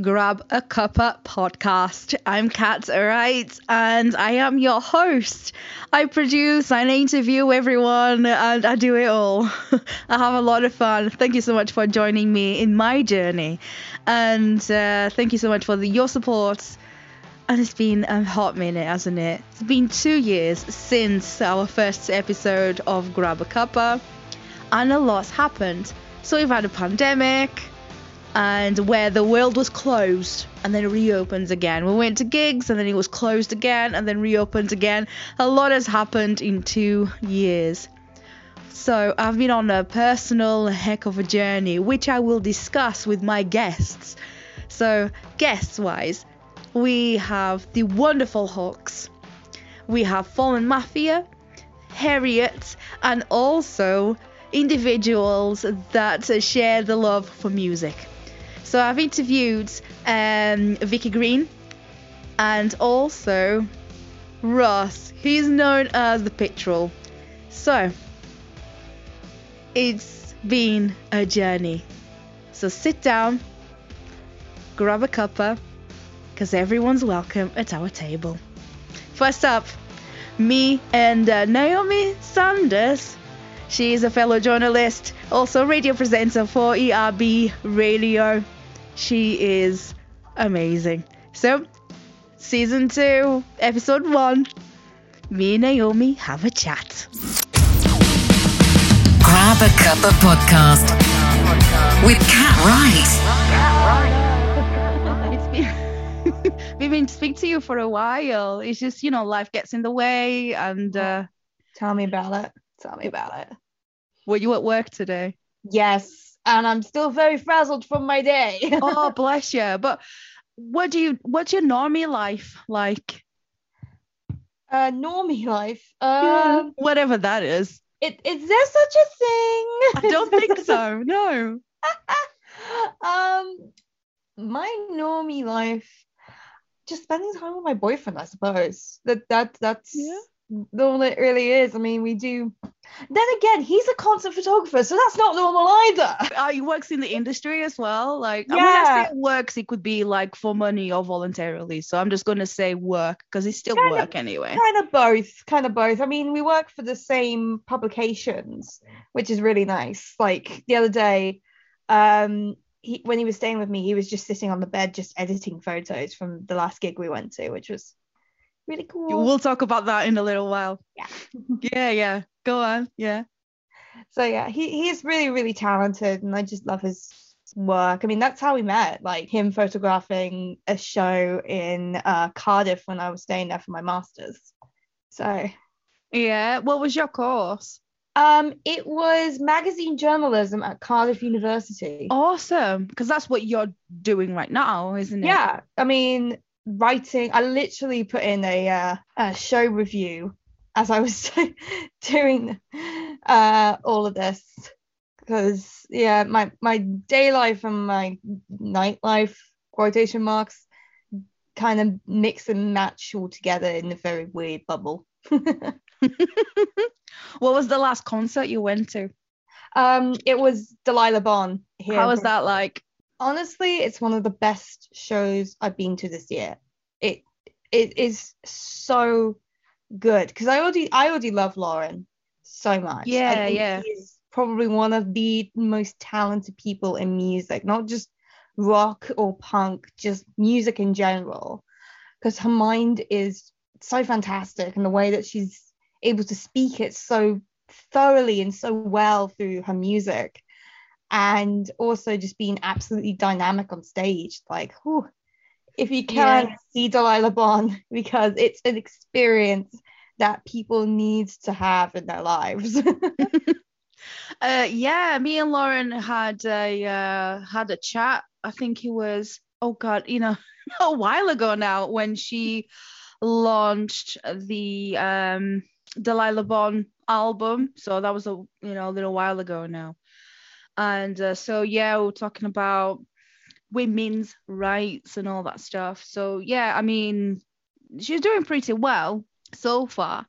Grab a Cuppa podcast. I'm Kat Wright and I am your host. I produce I interview everyone and I do it all. I have a lot of fun. Thank you so much for joining me in my journey and uh, thank you so much for the, your support. And it's been a hot minute, hasn't it? It's been two years since our first episode of Grab a Cuppa and a lot's happened. So we've had a pandemic and where the world was closed and then reopens again. We went to gigs and then it was closed again and then reopened again. A lot has happened in two years. So I've been on a personal heck of a journey, which I will discuss with my guests. So, guests wise, we have the wonderful Hawks, we have Fallen Mafia, Harriet, and also individuals that share the love for music. So I've interviewed um, Vicky Green and also Ross. He's known as the Petrol. So it's been a journey. So sit down, grab a cuppa, because everyone's welcome at our table. First up, me and uh, Naomi Sanders. She is a fellow journalist, also radio presenter for ERB Radio. She is amazing. So, season two, episode one, me and Naomi have a chat. Grab a Cuppa podcast with Kat Wright. It's been we've been speaking to you for a while. It's just you know life gets in the way, and uh, Tell me about it. Tell me about it. were you at work today? Yes, and I'm still very frazzled from my day. oh bless you. But what do you? What's your normie life like? uh, normie life. Yeah, Um, whatever that is. it, is there such a thing? I don't think so. No. um, my normie life, just spending time with my boyfriend, I suppose. That that that's Yeah. Uh, he works in the industry as well. Like, I mean, I Yeah. say works, it could be like for money or voluntarily. So I'm just going to say work because it's still Kind of- work anyway. kind of both kind of both i mean we work for the same publications which is really nice like the other day um he, when he was staying with me he was just sitting on the bed just editing photos from the last gig we went to which was really cool We'll talk about that in a little while. Yeah. yeah, yeah. Go on. Yeah. so yeah he, he's really really talented and i just love his work i mean that's how we met like him photographing a show in uh, cardiff when i was staying there for my masters so Yeah. What was your course? um it was magazine journalism at cardiff university Awesome. Because that's what you're doing right now, isn't it? yeah i mean writing i literally put in a, uh, a show review as i was doing uh, all of this because yeah my my day life and my night life quotation marks kind of mix and match all together in a very weird bubble what was the last concert you went to? um it was delilah bond here How was that like? Honestly it's one of the best shows i've been to this year. It it is so good because i already i already love lauren so much. Yeah, yeah. he's probably one of the most talented people in music not just rock or punk just music in general because her mind is so fantastic and the way that she's able to speak it so thoroughly and so well through her music and also just being absolutely dynamic on stage. Like, whew, if you can Yeah. see Delilah Bond, because it's an experience that people need to have in their lives. Uh, yeah, me and Lauren had a uh, had a chat. I think it was oh god, you know, a while ago now when she launched the um Delilah Bond album. So that was a you know a little while ago now. And uh, so yeah, we we're talking about women's rights and all that stuff. So yeah, I mean, she's doing pretty well so far.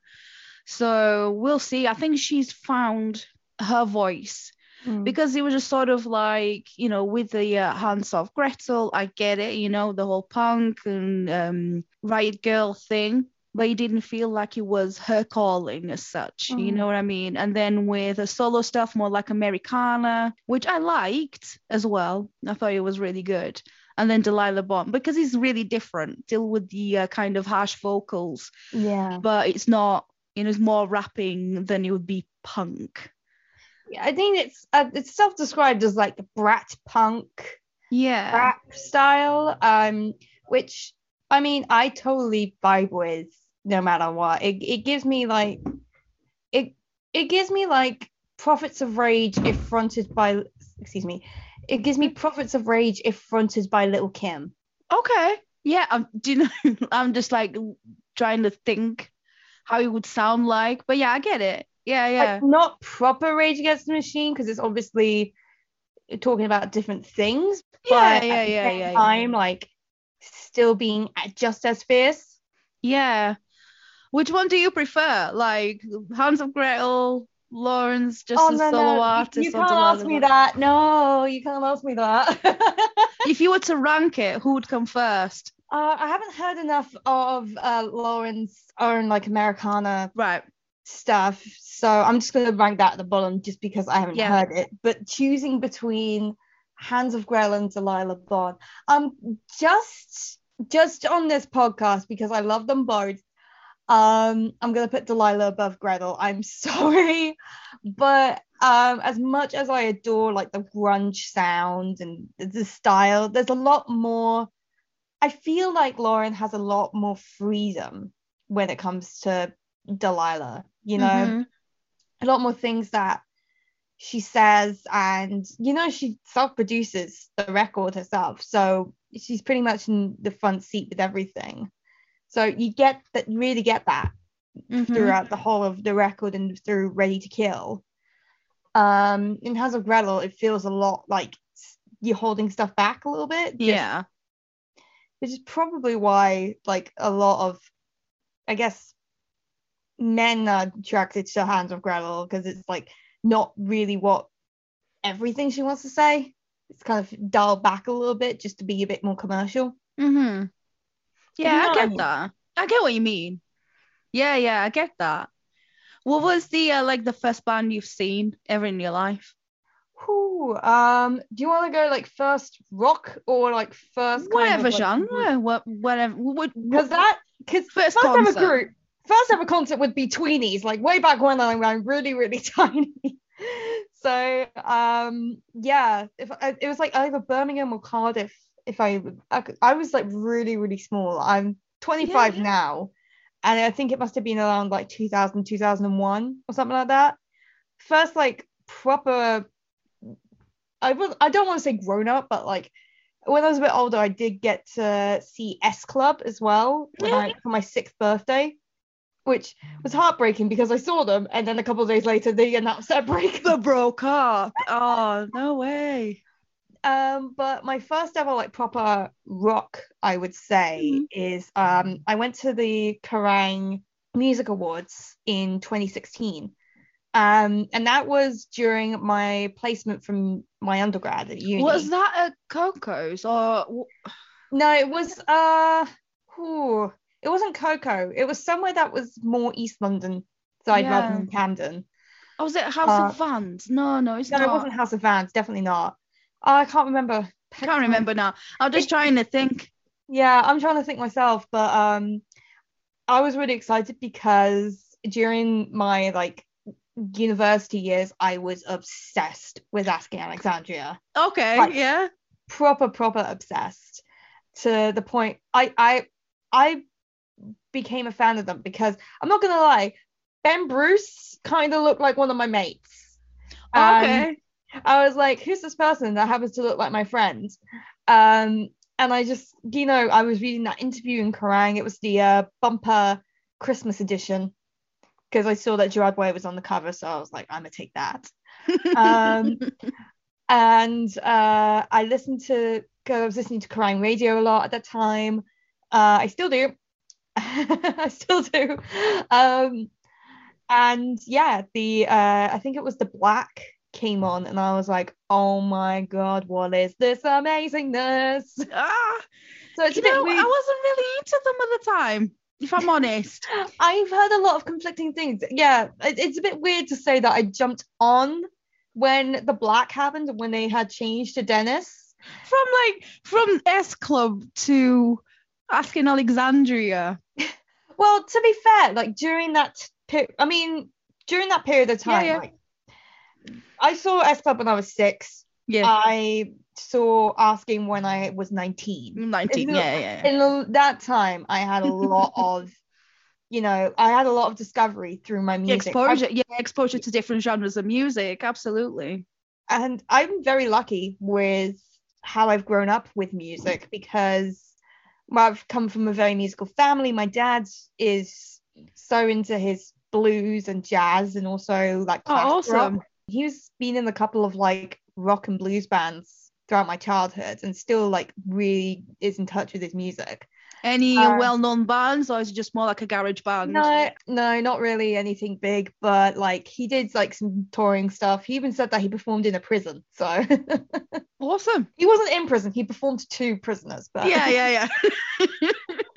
So we'll see. I think she's found her voice Mm. because it was just sort of like you know with the uh, Hands Off Gretel, I get it, you know the whole punk and um, riot girl thing, but it didn't feel like it was her calling as such. You Mhm. know what I mean? And then with the solo stuff, more like Americana, which I liked as well. I thought it was really good. And then Delilah Bond because it's really different, still with the uh, kind of harsh vocals, yeah but it's not. You know, it's more rapping than it would be punk. Yeah, I think it's uh, it's self-described as like brat punk Yeah. rap style, um, which I mean I totally vibe with no matter what. It it gives me like it it gives me like Prophets of Rage if fronted by excuse me, it gives me Prophets of Rage if fronted by Lil' Kim. Okay. Yeah. I'm, do you know? I'm just like trying to think how it would sound like. But yeah, I get it. Yeah, yeah. Like not proper Rage Against the Machine because it's obviously talking about different things, but yeah, at yeah, the yeah, same yeah, yeah. time like still being just as fierce. Yeah. Which one do you prefer? Like Hands Off Gretel, Lauren's, just oh a no, solo no, artist? you can't ask me that. No, you can't ask me that. If you were to rank it, who would come first? uh, I haven't heard enough of uh, Lauren's own like Americana Right. stuff, so I'm just gonna rank that at the bottom just because I haven't Yeah. heard it. But choosing between Hands Off Gretel and Delilah Bond, um, just just on this podcast because I love them both. Um, I'm gonna put Delilah above Gretel. I'm sorry, but um, as much as I adore like the grunge sound and the style, there's a lot more. I feel like Lauren has a lot more freedom when it comes to Delilah. You know, Mhm. a lot more things that she says, and you know, she self-produces the record herself, so she's pretty much in the front seat with everything. So you get that, you really get that Mhm. throughout the whole of the record and through Ready to Kill. Um, in Hands Off Gretel, it feels a lot like you're holding stuff back a little bit. just- Yeah. which is probably why like a lot of, I guess, men are attracted to Hands Off Gretel because it's like not really what everything she wants to say. It's kind of dialed back a little bit just to be a bit more commercial. Mm-hmm. Yeah, I what I get mean? that. I get what you mean. Yeah, yeah, I get that. What was the uh, like the first band you've seen ever in your life? Whew, um, do you want to go like first rock or like first Whatever of, like, genre, what whatever. What, Because that because First first, ever group, first ever concert would be Tweenies, like way back when I was really really tiny. so um yeah, if it was like either Birmingham or Cardiff. If I I, I was like really really small. I'm 25 yeah. now, and I think it must have been around like 2000 2001 or something like that. First like proper. I will. I don't want to say grown up, but like when I was a bit older, I did get to see S Club as well I, for my sixth birthday, which was heartbreaking because I saw them and then a couple of days later they announced their breakup. the broke up. Oh no way. Um, but my first ever like proper rock, I would say, Mhm. is um I went to the Kerrang Music Awards in 2016. Um, and that was during my placement from my undergrad at uni. Was that at Koko's or No, it was uh it wasn't Coco. It was somewhere that was more East London side rather than Camden. Oh, was it House Uh, of Vans? No, no, it's No, not. it wasn't House of Vans, definitely not. Oh, I can't remember. I can't remember now. I'm just trying to think. Yeah, I'm trying to think myself, but um I was really excited because during my like university years I was obsessed with Asking Alexandria. Okay, Like- yeah. proper proper obsessed to the point I I I became a fan of them because I'm not gonna lie, Ben Bruce kind of looked like one of my mates. Um, Okay. I was like, who's this person that happens to look like my friend? Um, and I just, you know, I was reading that interview in Kerrang. It was the uh, bumper Christmas edition because I saw that Gerard Way was on the cover, so I was like, I'm gonna take that. Um, and uh, I listened to, I was listening to Kerrang radio a lot at that time. Uh, I still do. I still do. Um, and yeah, the uh, I think it was the Black came on, and I was like, oh my god, what is this amazingness? Ah, So it's you a bit know, weird. I wasn't really into them at the time, if I'm honest. I've heard a lot of conflicting things. Yeah, it, it's a bit weird to say that I jumped on when the black happened when they had changed to Denis. from like from S Club to Asking Alexandria. Well, to be fair, like during that, per- I mean, during that period of Yeah, time, yeah. like I saw S Club when I was six. Yeah, I saw Asking when I was 19. 19. it's Yeah, yeah. In that time, I had a lot of, you know, I had a lot of discovery through my music. I- exposure, yeah, exposure to different genres of music. Absolutely. and I'm very lucky with how I've grown up with music because well, I've come from a very musical family. My dad is so into his blues and jazz and also like Oh, classic rock. He's been in a couple of like rock and blues bands throughout my childhood and still like really is in touch with his music. Any Uh, well-known bands, or is it just more like a garage band? No, no, not really anything big, but like he did like some touring stuff. He even said that he performed in a prison. So Awesome. he wasn't in prison, he performed to prisoners, but Yeah, yeah, yeah.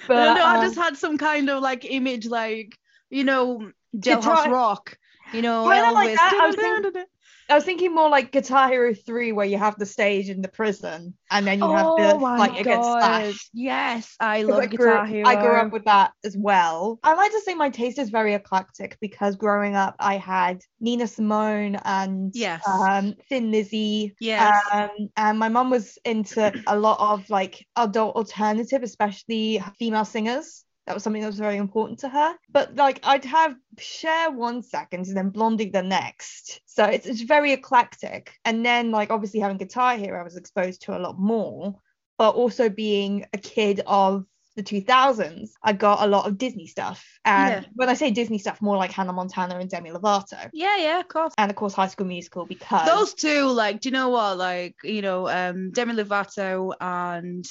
but no, no, I um, just had some kind of like image, like you know, Jailhouse Rock. You know, like I was thinking- I was thinking more like Guitar Hero 3 where you have the stage in the prison and then you have oh the my fight against! Slash. Yes, I love I grew, Guitar Hero. I grew up with that as well. I like to say my taste is very eclectic because growing up I had Nina Simone and Yes. um, Thin Lizzy. Yes. Um, and my mum was into a lot of like adult alternative, especially female singers. That was something that was very important to her. But like I'd have Cher one second and then Blondie the next. So it's, it's very eclectic. And then like obviously having Guitar Hero, I was exposed to a lot more. But also being a kid of the 2000s, I got a lot of Disney stuff. And Yeah. when I say Disney stuff, more like Hannah Montana and Demi Lovato. yeah, yeah, of course. And of course High School Musical because Those two, like, do you know what? Like, you know, um, Demi Lovato and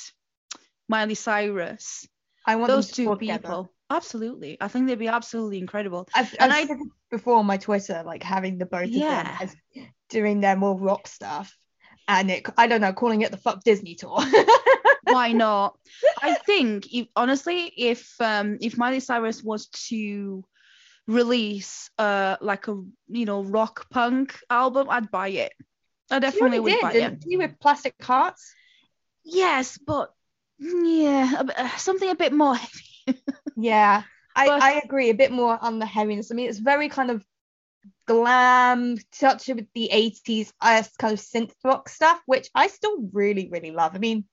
Miley Cyrus. I want Those two people. together. Absolutely. I think they'd be absolutely incredible. I've, And I've I- before on my Twitter, like having the both of them as doing their more rock stuff, and it, I don't know, calling it the fuck Disney tour. Why not? I think if honestly, if um if Miley Cyrus was to release uh like a you know rock punk album, I'd buy it. I definitely would buy did, it. didn't you, with Plastic Hearts? Yes, but yeah, a uh, something a bit more heavy. Yeah, I, But- I agree. A bit more on the heaviness. I mean, it's very kind of glam, touch of the 80s uh, kind of synth rock stuff, which I still really, really love. I mean,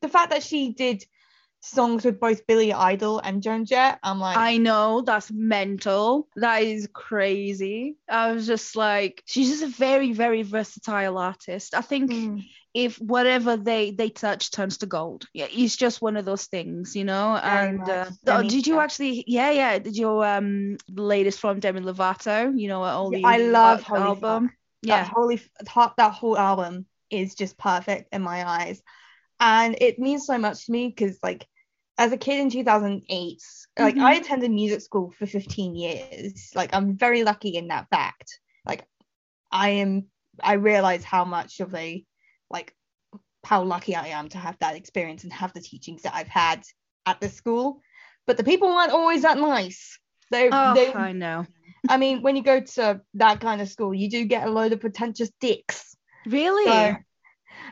the fact that she did songs with both Billy Idol and Joan Jett, I'm like, I know that's mental. That is crazy. I was just like, she's just a very, very versatile artist. I think mm, if whatever they they touch turns to gold. Yeah, it's just one of those things, you know. Very and uh, oh, did you actually? Yeah, yeah. Did you um latest from Demi Lovato? You know, all the I love uh, album. Fuck. Yeah, that holy that, that whole album is just perfect in my eyes and it means so much to me because like as a kid in 2008 like Mhm. i attended music school for 15 years like i'm very lucky in that fact like i am i realize how much of a like how lucky i am to have that experience and have the teachings that i've had at the school but the people weren't always that nice they, oh, they I know. I mean, when you go to that kind of school, you do get a load of pretentious dicks. Really? So,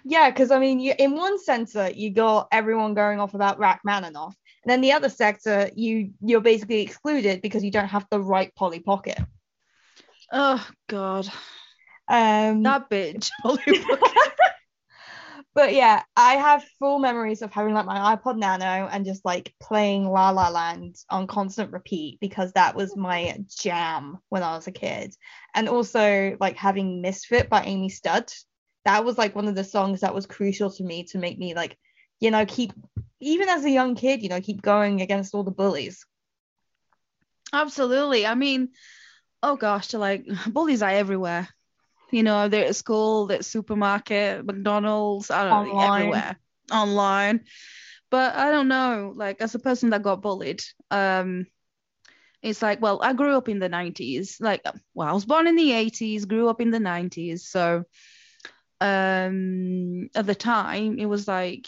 yeah, because I mean, you, in one sector you got everyone going off about Rachmaninoff, and then the other sector, you you're basically excluded because you don't have the right Polly Pocket. oh God, Um, that bitch. but yeah, I have full memories of having like my iPod Nano and just like playing La La Land on constant repeat because that was my jam when I was a kid. And also like having Misfit by Amy Studt. That was like one of the songs that was crucial to me to make me like, you know, keep even as a young kid, you know, keep going against all the bullies. Absolutely. I mean, oh gosh, like bullies are everywhere. You know, they're at school, they're at supermarket, McDonald's, I don't know, everywhere. Online. But I don't know, like as a person that got bullied, um, it's like, well, I grew up in the 90s. Like, well, I was born in the 80s, grew up in the 90s. So um at the time it was like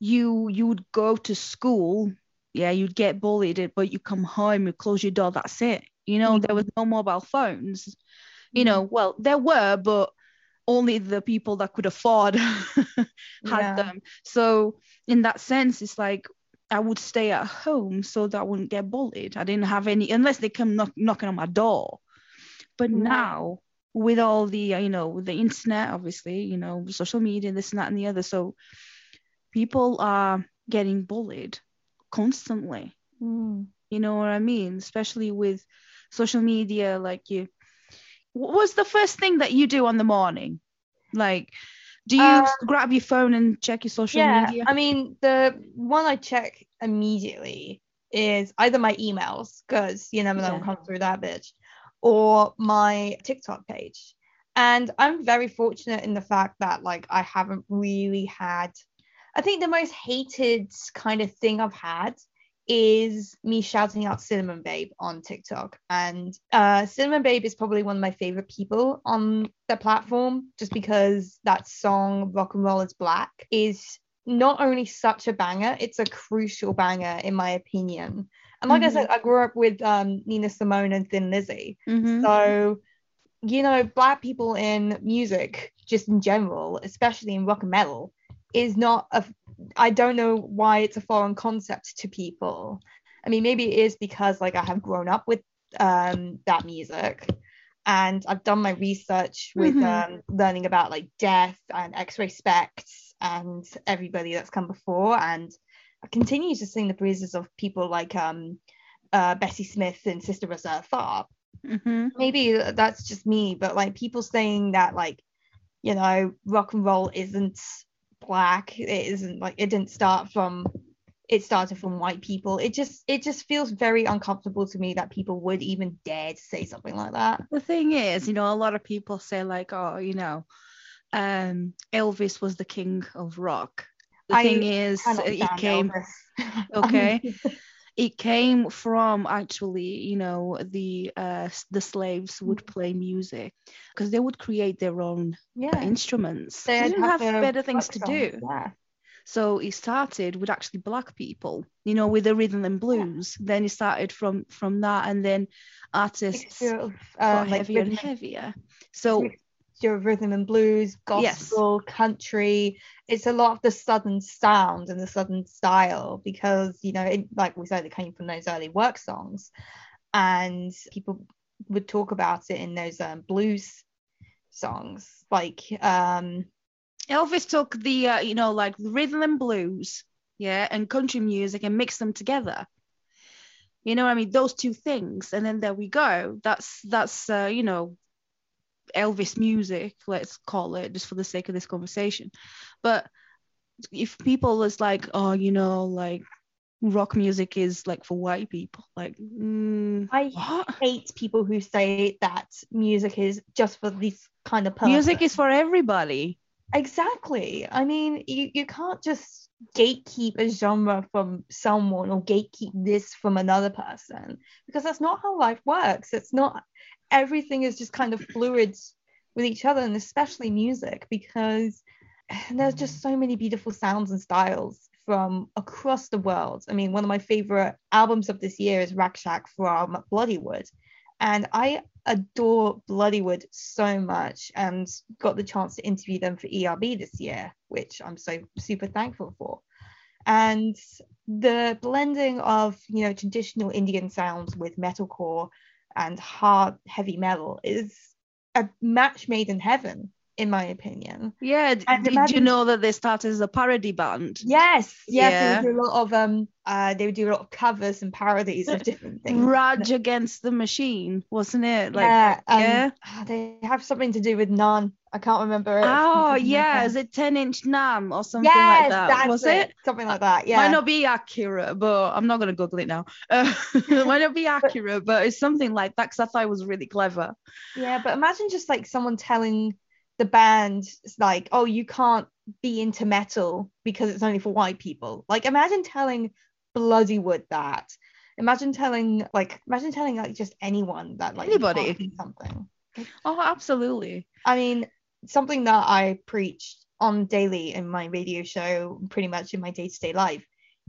you you would go to school yeah you'd get bullied but you come home you close your door that's it. You know there was no mobile phones. You know well there were but only the people that could afford had Yeah. them. So in that sense it's like i would stay at home so that i wouldn't get bullied. I didn't have any unless they come knock, knocking on my door. But Right. now with all the uh, you know with the internet obviously you know social media this and that and the other. So people are getting bullied constantly. Mm. you know what i mean? Especially with social media like you what was the first thing that you do on the morning? Like do you Uh, grab your phone and check your social yeah, media? I mean, the one I check immediately is either my emails, because you never know what Yeah. comes through that bitch, or my TikTok page. And I'm very fortunate in the fact that like I haven't really had I think the most hated kind of thing I've had is me shouting out Cinnamon Babe on TikTok. And uh, Cinnamon Babe is probably one of my favorite people on the platform just because that song, Rock and Roll is Black, is not only such a banger, it's a crucial banger, in my opinion. And like I said, I grew up with um, Nina Simone and Thin Lizzy. Mhm. So, you know, black people in music, just in general, especially in rock and metal, is not a. I don't know why it's a foreign concept to people. I mean, maybe it is because like I have grown up with um, that music, and I've done my research with Mhm. um, learning about like death and X-Ray Spex and everybody that's come before, and I continue to sing the praises of people like um, uh, Bessie Smith and Sister Rosetta Tharpe Mhm. maybe that's just me, but like people saying that like, you know, rock and roll isn't black, it isn't like it didn't start from it started from white people. It just it just feels very uncomfortable to me that people would even dare to say something like that. the thing is you know a lot of people say like oh you know um elvis was the king of rock the I thing is it came okay it came from actually you know the uh the slaves would Mm. play music because they would create their own yeah. instruments they They'd didn't have their better things to do Yeah. so it started with actually black people you know with the rhythm and blues then it started from from that and then artists of got um, like heavier and heavier so of rhythm and blues, Yes. gospel, country. It's a lot of the southern sound and the southern style because you know, it, like we said, it came from those early work songs, and people would talk about it in those um, blues songs, like um, Elvis took the uh, you know like rhythm and blues, yeah, and country music and mixed them together. You know, what I mean, those two things, and then there we go. That's that's uh, you know, Elvis music, let's call it, just for the sake of this conversation. But if people is like, oh, you know, like rock music is like for white people, like, mm, I what? hate people who say that music is just for this kind of person. Music is for everybody. Exactly. I mean, you, you can't just gatekeep a genre from someone or gatekeep this from another person because that's not how life works. It's not everything is just kind of fluid with each other and especially music because there's just so many beautiful sounds and styles from across the world. I mean, one of my favorite albums of this year is Rakshak from Bloodywood. And I adore Bloodywood so much and got the chance to interview them for ERB this year, which I'm so super thankful for. And the blending of, you know, traditional Indian sounds with metalcore and hard heavy metal is a match made in heaven, in my opinion. Yeah. And did you know that they started as a parody band? Yes, yes, Yeah. they would do a lot of um uh they would do a lot of covers and parodies of different things. Rage Against the Machine, wasn't it? Like, yeah, um, yeah. ah, they have something to do with none. I can't remember. it oh top of my yeah, head. is it Ten Inch Nam or something yes, like that? Was it. it? Something like that. Yeah. Might not be accurate, but I'm not gonna Google it now. Uh, might not be accurate, but it's something like that because I thought it was really clever. Yeah, but imagine just like someone telling the band it's like, oh, you can't be into metal because it's only for white people. Like imagine telling Bloodywood that. imagine telling like imagine telling like just anyone that like Anybody. something. Oh, absolutely. I mean, something that I preach on daily in my radio show, pretty much in my day-to-day life,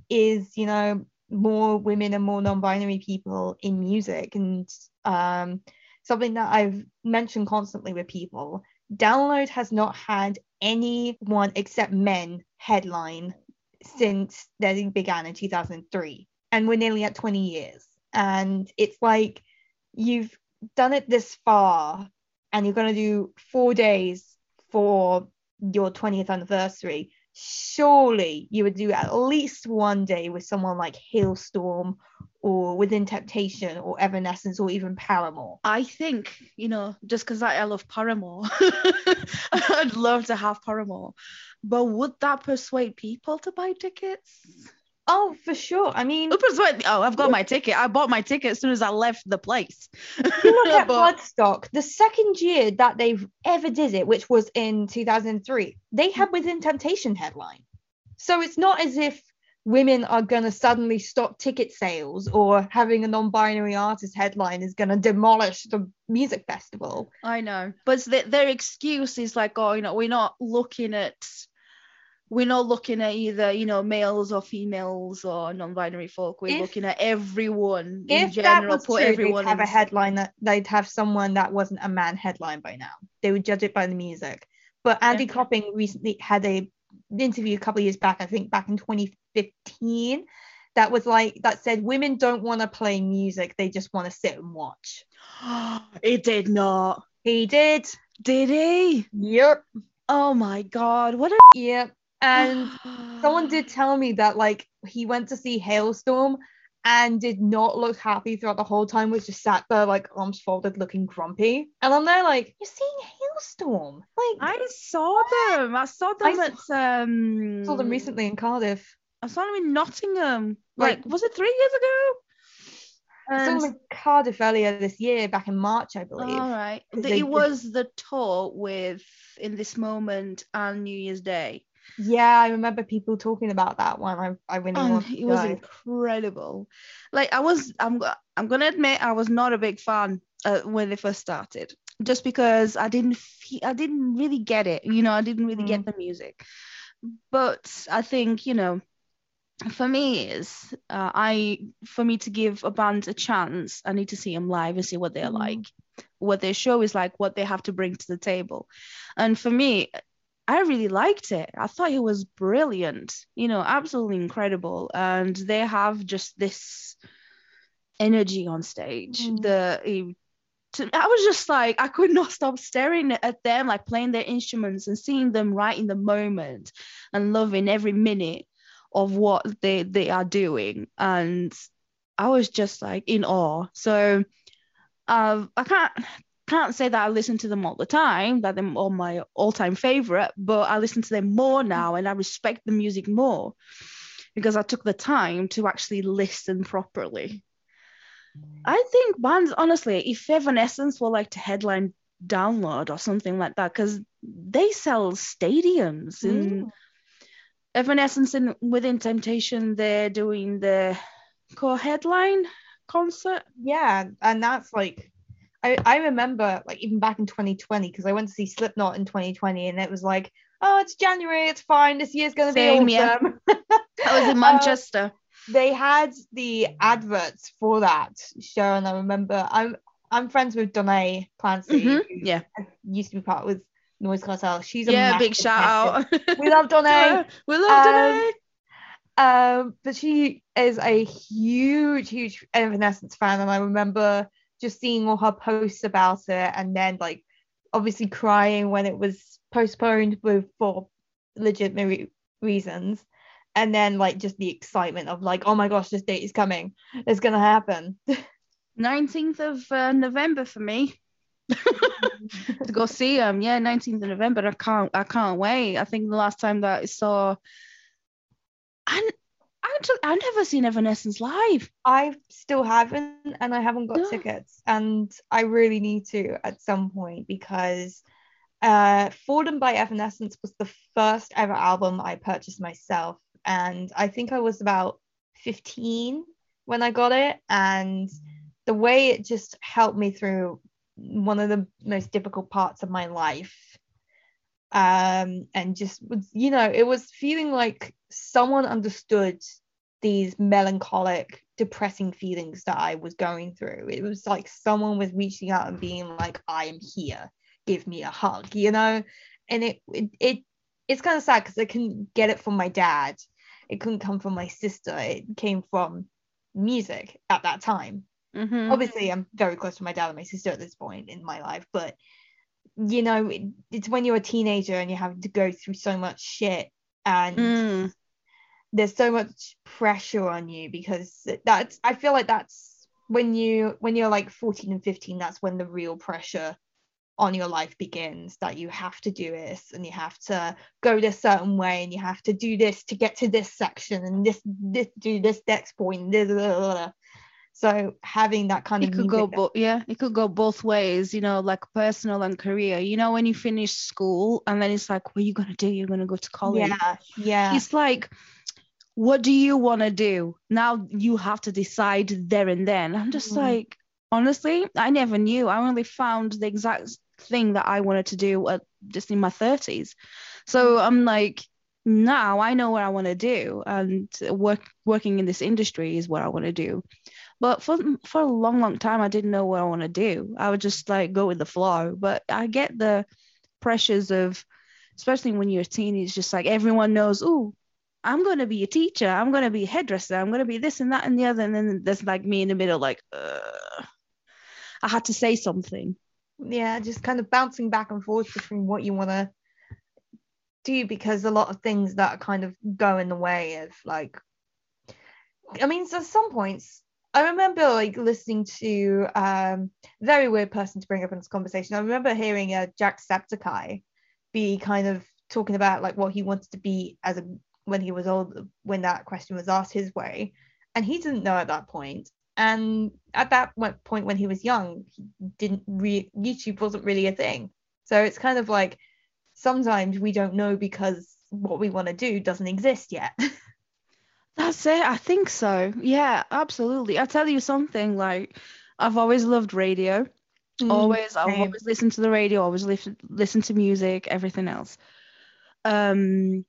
is you know more women and more non-binary people in music, and um, something that I've mentioned constantly with people. Download has not had anyone except men headline since they began in 2003, and we're nearly at 20 years. And it's like you've done it this far, and you're going to do four days for your 20th anniversary, surely you would do at least one day with someone like Halestorm or Within Temptation or Evanescence or even Paramore. I think, you know, just because I, I love Paramore, I'd love to have Paramore. But would that persuade people to buy tickets? Oh, for sure. I mean, persuade Oh, I've got my ticket. I bought my ticket as soon as I left the place. you look at But- Bloodstock, the second year that they've ever did it, which was in 2003, they had Within Temptation headline. So it's not as if women are going to suddenly stop ticket sales or having a non-binary artist headline is going to demolish the music festival. I know, but their excuse is like, oh, you know, we're not looking at, we're not looking at either, you know, males or females or non-binary folk. We're If- looking at everyone in if that general. was put true, everyone they'd have a headline that they'd have someone that wasn't a man headline by now. They would judge it by the music. But Andy Yeah. Copping recently had a interview a couple of years back, I think back in 2015, that was like that said women don't want to play music, they just want to sit and watch. it did not. He did. Did he? Yep. Oh my god! What a Yep. And someone did tell me that like he went to see Halestorm and did not look happy throughout the whole time, was just sat there like arms folded looking grumpy. And I'm there like, you're seeing Halestorm. Like I saw them. I saw them I at um. saw them recently in Cardiff. I saw them in Nottingham. Like- Like, was it three years ago? I saw them in Cardiff earlier this year, back in March, I believe. right. The- they it was the tour with In This Moment and New Year's Day. Yeah, I remember people talking about that one. I, I really wanted it was incredible. Like I was I'm I'm gonna admit I was not a big fan uh, when they first started. Just because I didn't feel I didn't really get it. You know, I didn't really get the music. But I think, you know, for me is uh, I for me to give a band a chance, I need to see them live and see what they're Mhm. like, what their show is like, what they have to bring to the table. And for me, I really liked it. I thought it was brilliant, you know, absolutely incredible. And they have just this energy on stage. Mhm. The I was just like, I could not stop staring at them, like playing their instruments and seeing them right in the moment and loving every minute of what they they are doing. And I was just like in awe. So uh, I can't can't say that I listen to them all the time, that they're all my all-time favorite, but I listen to them more now and I respect the music more because I took the time to actually listen properly. I think bands, honestly, if Evanescence were like to headline download or something like that, because they sell stadiums and Mm. Evanescence and Within Temptation, they're doing the co-headline concert. Yeah, and that's like I, I remember like even back in 2020 because I went to see Slipknot in 2020 and it was like oh it's January it's fine this year's gonna Same, be yeah. awesome. That was in Uh, Manchester. they had the adverts for that show and I remember I'm I'm friends with Danae Clancy Mhm, Yeah, used to be part with Noise Cartel she's a yeah, big shout Evanescence- out. we love Danae we love Um, Danae. Um, but she is a huge, huge Evanescence fan, and I remember just seeing all her posts about it, and then like obviously crying when it was postponed with for legitimate re- reasons, and then like just the excitement of like, oh my gosh, this date is coming, it's gonna happen. 19th of uh, November for me to go see them. Yeah, 19th of November. I can't I can't wait. I think the last time that I saw I actually I never seen Evanescence live. I still haven't, and I haven't got No. tickets, and I really need to at some point because uh, Fallen by Evanescence was the first ever album I purchased myself, and I think I was about 15 when I got it, and the way it just helped me through one of the most difficult parts of my life. Um, and just was, you know, it was feeling like someone understood these melancholic, depressing feelings that I was going through. It was like someone was reaching out and being like, I am here, give me a hug, you know? And it it, it it's kind of sad because I couldn't get it from my dad. It couldn't come from my sister. It came from music at that time. Mhm. Obviously, I'm very close to my dad and my sister at this point in my life, but you know, it, it's when you're a teenager and you're having to go through so much shit and Mm. there's so much pressure on you because that's I feel like that's when you when you're like 14 and 15 that's when the real pressure on your life begins that you have to do this and you have to go this certain way and you have to do this to get to this section and this this do this next point blah, blah, blah. So having that kind It of could go both yeah, it could go both ways, you know, like personal and career. You know, when you finish school and then it's like, what are you gonna do? You're gonna go to college. yeah yeah It's like, what do you want to do? Now you have to decide there and then. I'm just Mhm. like, honestly, I never knew. I only found the exact thing that I wanted to do at, just in my 30s. So I'm like, now I know what I want to do, and work working in this industry is what I want to do. But for for a long, long time, I didn't know what I want to do. I would just like go with the flow. But I get the pressures of, especially when you're a teen, it's just like everyone knows, oh, I'm going to be a teacher. I'm going to be a hairdresser. I'm going to be this and that and the other. And then there's like me in the middle, like, uh, I had to say something. yeah just kind of bouncing back and forth between what you want to do because a lot of things that kind of go in the way of like i mean so some points i remember like listening to um very weird person to bring up in this conversation. I remember hearing uh, jacksepticeye be kind of talking about like what he wanted to be as a when he was old when that question was asked his way and he didn't know at that point. And at that point when he was young he didn't re- youtube wasn't really a thing. So it's kind of like sometimes we don't know because what we want to do doesn't exist yet That's it. I think so. Yeah, absolutely. I tell you something like I've always loved radio. always I've always listened to the radio, always listen listen to music, everything else. Um,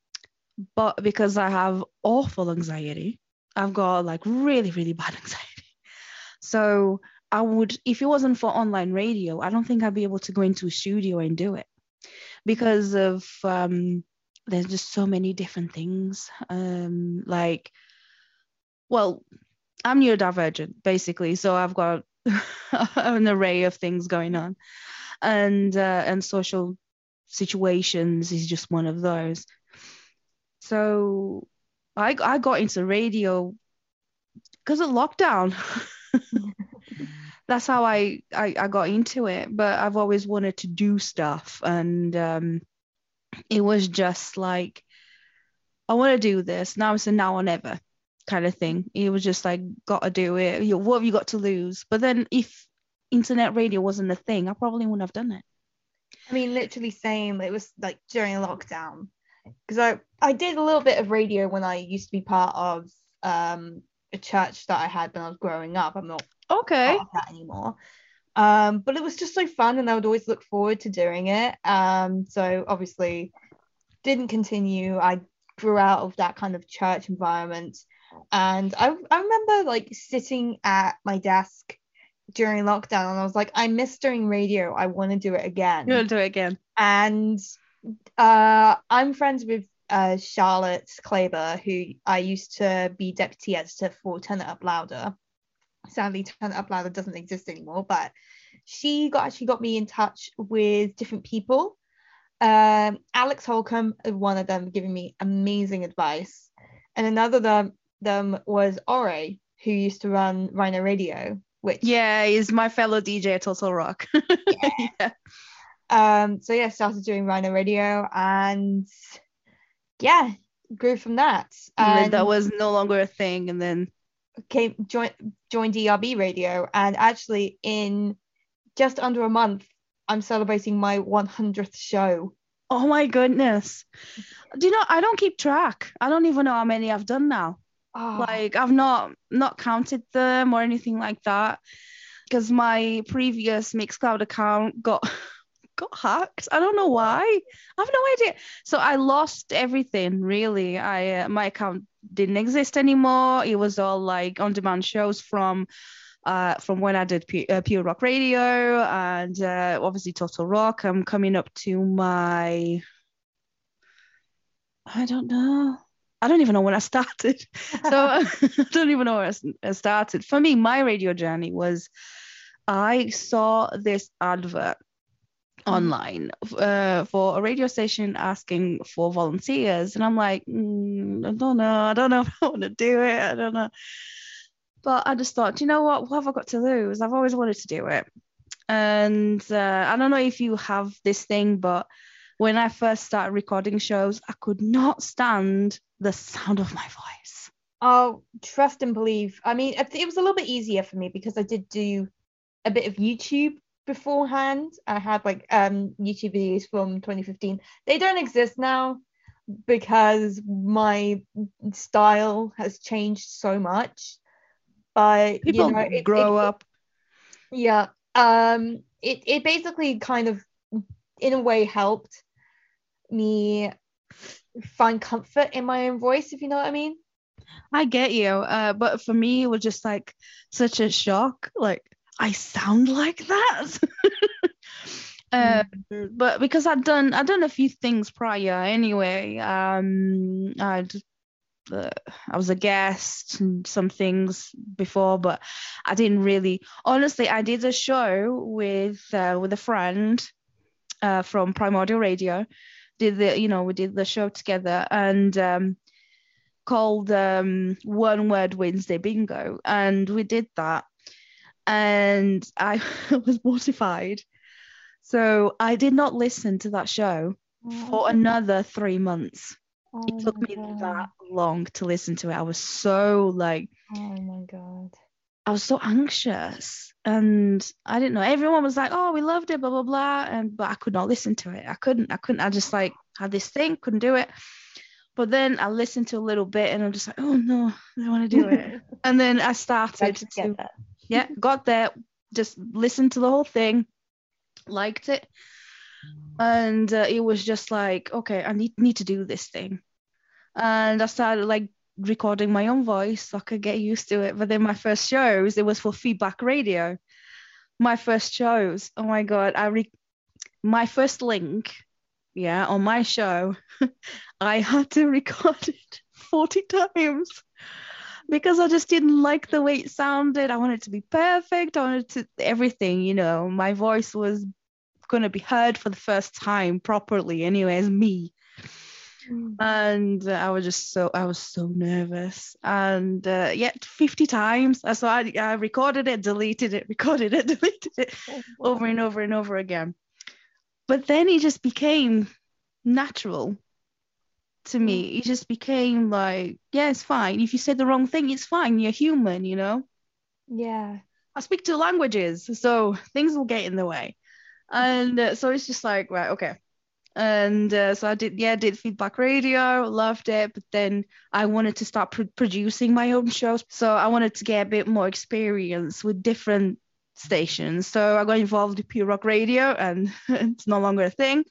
but because I have awful anxiety, I've got like really, really bad anxiety. So I would, if it wasn't for online radio, I don't think I'd be able to go into a studio and do it because of um, there's just so many different things. Um, like, well, I'm neurodivergent basically, so I've got an array of things going on, and uh, and social situations is just one of those. So I I got into radio because of lockdown. That's how I, I I got into it. But I've always wanted to do stuff, and um, it was just like I want to do this now. It's a now or never kind of thing. It was just like gotta do it. You- What have you got to lose? But then if internet radio wasn't a thing, I probably wouldn't have done it. I mean, literally same. It was like during lockdown because I I did a little bit of radio when I used to be part of um a church that I had when I was growing up. I'm not Okay. that anymore. Um, but it was just so fun, and I would always look forward to doing it. Um, so obviously didn't continue. I grew out of that kind of church environment, and I I remember like sitting at my desk during lockdown, and I was like, I miss doing radio. I want to do it again You'll do it again. and uh, I'm friends with uh, Charlotte Claber, who I used to be deputy editor for Turn It Up Louder. Sadly, Turn It Up Louder doesn't exist anymore, but she got actually got me in touch with different people. Um, Alex Holcomb, one of them, giving me amazing advice, and another of them, them was Ore, who used to run Rhino Radio, which Yeah, he's my fellow DJ at Total Rock. yeah. Um, so yeah, started doing Rhino Radio and yeah, grew from that. And And that was no longer a thing. And then came joined joined ERB Radio and actually in just under a month I'm celebrating my 100th show. oh my goodness. Do you know I don't keep track. I don't even know how many I've done now. Oh, Like I've not not counted them or anything like that because my previous Mixcloud account got got hacked. I don't know why. I have no idea. So I lost everything really. I uh, my account didn't exist anymore. It was all like on-demand shows from uh, from when I did Pu- uh, Pure Rock Radio and uh, obviously Total Rock. I'm coming up to my I don't know. I don't even know when I started. So I don't even know where I started. For me, my radio journey was I saw this advert online uh, for a radio station asking for volunteers, and I'm like, mm, I don't know, I don't know if I want to do it, I don't know. But I just thought, you know what? What have I got to lose? I've always wanted to do it, and uh, I don't know if you have this thing, but when I first started recording shows, I could not stand the sound of my voice. Oh, trust and believe. I mean, it it was a little bit easier for me because I did do a bit of YouTube beforehand. I had like um YouTube videos from 2015. They don't exist now because my style has changed so much. But People you know, it- grow it- up. Yeah. Um it it basically kind of in a way helped me find comfort in my own voice, if you know what I mean. I get you. Uh, but for me, it was just like such a shock. Like, I sound like that. uh, But because I'd done, I'd done a few things prior anyway. Um, I'd, uh, I was a guest and some things before, but I didn't really. Honestly, I did a show with uh, with a friend uh, from Primordial Radio. Did the, you know, we did the show together, and um, called um, One Word Wednesday Bingo, and we did that, and I was mortified. So I did not listen to that show for oh. another three months. It took oh me that long to listen to it. I was so like, Oh my god. I was so anxious, and I didn't know. Everyone was like, "Oh, we loved it," blah blah blah, and but I could not listen to it. I couldn't. I couldn't. I just like had this thing, couldn't do it. But then I listened to a little bit, and I'm just like, "Oh no, I don't want to do it." and then I started I to just get that. Yeah, got there, just listened to the whole thing, liked it, and uh, it was just like, okay, I need need to do this thing, and I started like recording my own voice so I could get used to it. But then my first shows, it was for feedback radio. My first shows, oh my god, I re- my first link, yeah, on my show, I had to record it 40 times because I just didn't like the way it sounded. I wanted it to be perfect. I wanted to everything, you know. My voice was gonna be heard for the first time properly, anyway, as me. And uh, I was just so I was so nervous. And uh, yeah, 50 times. So I, I recorded it, deleted it, recorded it, deleted it over and over and over again. But then it just became natural to me. It just became like, yeah, it's fine. If you say the wrong thing, it's fine. You're human, you know? Yeah. I speak two languages, so things will get in the way. And uh, so it's just like, right, okay. And uh, so I did, yeah, did feedback radio, loved it. But then I wanted to start pro- producing my own shows. So I wanted to get a bit more experience with different stations. So I got involved with Pure Rock Radio, and it's no longer a thing.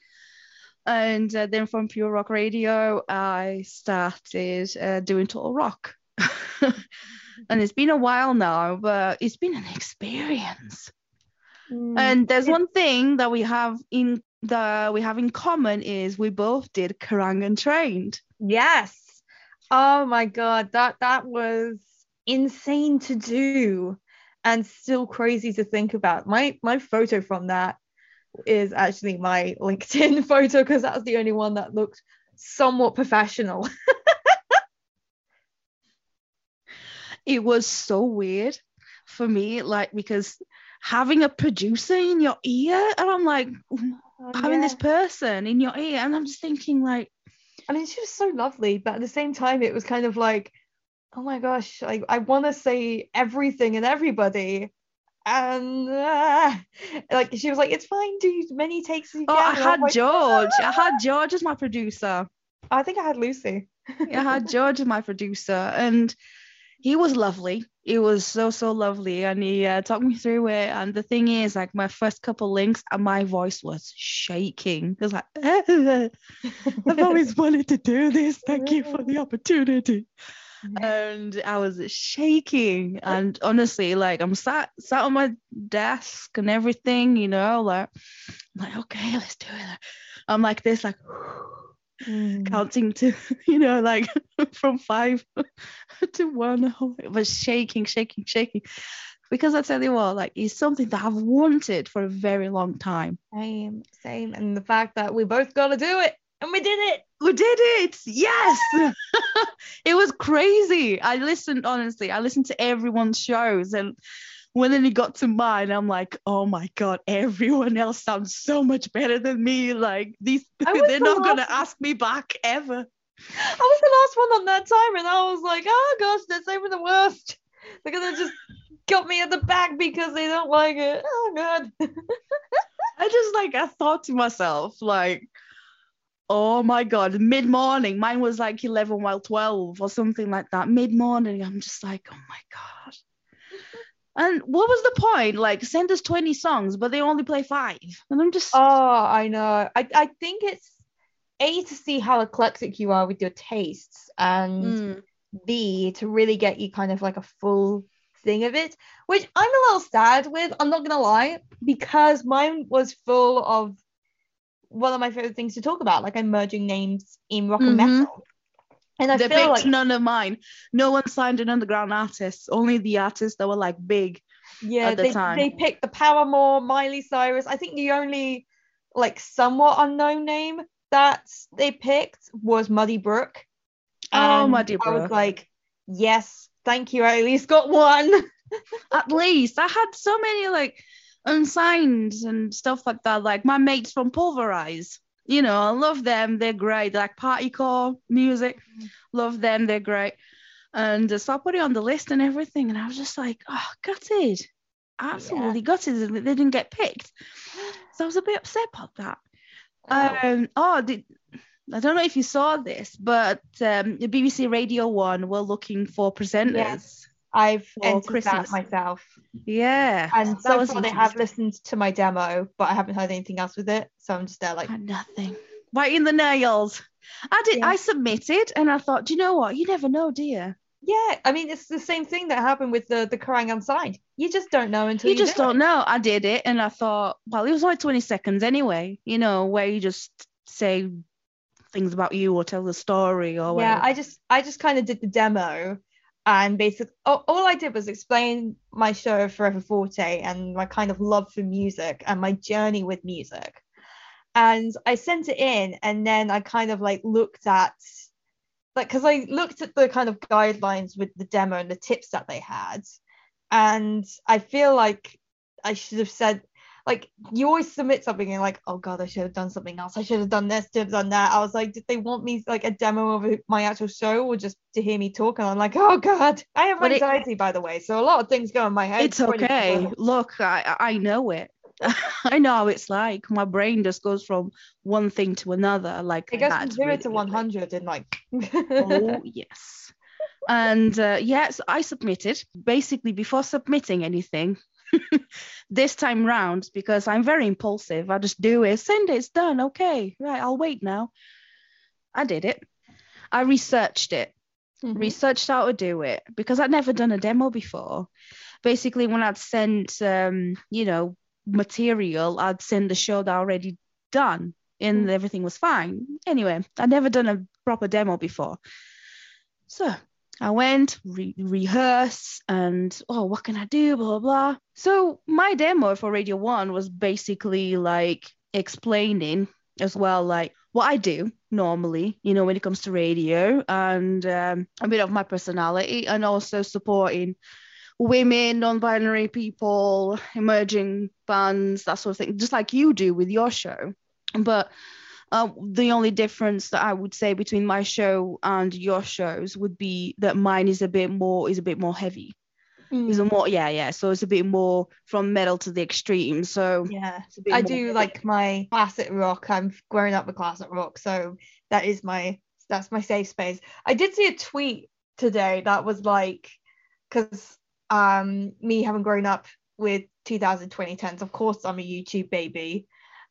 And uh, then from Pure Rock Radio, I started uh, doing Total Rock. and it's been a while now, but it's been an experience. Mm. And there's one thing that we have in the we have in common is we both did Kerrang and trained. Yes. Oh my god, that that was insane to do and still crazy to think about. My my photo from that is actually my LinkedIn photo because that's the only one that looked somewhat professional. It was so weird for me, like because having a producer in your ear, and I'm like oh, having this person in your ear, and I'm just thinking like, I mean, she was so lovely, but at the same time, it was kind of like, oh my gosh, like I want to say everything and everybody. And uh, like she was like, it's fine, do as many takes as you oh, can. I had like, George, I had George as my producer. I think I had Lucy. I had George, as my producer, and he was lovely. He was so so lovely, and he uh, talked me through it. And the thing is, like my first couple links, and my voice was shaking. It was like, I've always wanted to do this. Thank you for the opportunity. And I was shaking, and honestly, like I'm sat sat on my desk and everything, you know, like, I'm like okay, let's do it. I'm like this, like. Mm. counting to you know like from five to one it was shaking shaking shaking because i tell you what like it's something that i've wanted for a very long time Same, same. And the fact that we both got to do it and we did it. we did it yes it was crazy i listened honestly i listened to everyone's shows and when then it got to mine i'm like oh my god everyone else sounds so much better than me like these they're the not gonna ask me back ever I was the last one on that time, and I was like, oh gosh, that's even the worst. They're gonna just got me at the back because they don't like it. Oh god. I just like I thought to myself like, oh my god, mid morning. Mine was like eleven while twelve or something like that. Mid morning, I'm just like, oh my god. And what was the point? Like, send us twenty songs, but they only play five, and I'm just Oh, I know. I I think it's a to see how eclectic you are with your tastes, and Mm. B to really get you kind of like a full thing of it, which I'm a little sad with. I'm not gonna lie, because mine was full of one of my favorite things to talk about, like emerging names in rock and Mhm. metal. And I they feel picked like none of mine. No one signed an underground artist. Only the artists that were like big. yeah, at the they, time. they picked the Paramore, Miley Cyrus. I think the only like somewhat unknown name that they picked was Muddy Brook. Oh, And Muddy I was Brook. like, yes, thank you. I at least got one. At least I had so many like unsigned and stuff like that. Like my mates from Pulverize. You know, I love them. They're great. Like partycore music. Love them. They're great. And uh, so I put it on the list and everything. And I was just like, oh, gutted. Absolutely gutted that they didn't get picked. So I was a bit upset about that. Um, oh, did, I don't know if you saw this, but um, the BBC Radio One were looking for presenters. I've entered Christmas. that myself. Yeah. And so far they have listened to my demo, but I haven't heard anything else with it. So I'm just there like, nothing. Right in the nails. I did. Yeah. I submitted, and I thought, do you know what? You never know, dear. yeah. I mean, it's the same thing that happened with the the Kerrang unsigned. You just don't know until You you, just do don't it. know. I did it, and I thought, well, it was only twenty seconds anyway. You know, where you just say things about you or tell the story or Yeah. I just I just kind of did the demo, and basically all, all I did was explain my show Forever Forte and my kind of love for music and my journey with music. And I sent it in, and then I kind of like looked at like because I looked at the kind of guidelines with the demo and the tips that they had, and I feel like I should have said like you always submit something and you're like, oh god, I should have done something else. I should have done this, should have done that. I was like, did they want me like a demo of my actual show or just to hear me talk? And I'm like, oh god, I have But it- anxiety by the way, so a lot of things go in my head. it's okay. Look, I I know it. I know how it's like. My brain just goes from one thing to another. Like It goes from zero really to 100 in like. oh yes and uh, yes i submitted basically before submitting anything this time round because i'm very impulsive. I just do it. Send it. It's done. Okay. Right. I'll wait now. I did it. I researched it. Mhm. researched how to do it because I'd never done a demo before. Basically, when I'd sent, um, you know, material, I'd send the show that I already done, and Mm. everything was fine. Anyway, I'd never done a proper demo before, so I went re- rehearse and oh, what can I do? Blah blah blah. So my demo for Radio One was basically like explaining as well, like what I do normally, you know, when it comes to radio and um, a bit of my personality and also supporting women, non-binary people, emerging bands, that sort of thing, just like you do with your show. But uh, the only difference that I would say between my show and your shows would be that mine is a bit more is a bit more heavy. Mm. Is a more yeah yeah. So it's a bit more from metal to the extreme. So Yeah, it's a bit I do heavy. like my classic rock. I'm growing up with classic rock, so that is my that's my safe space. I did see a tweet today that was like, because um, me having grown up with 2010s, of course I'm a YouTube baby,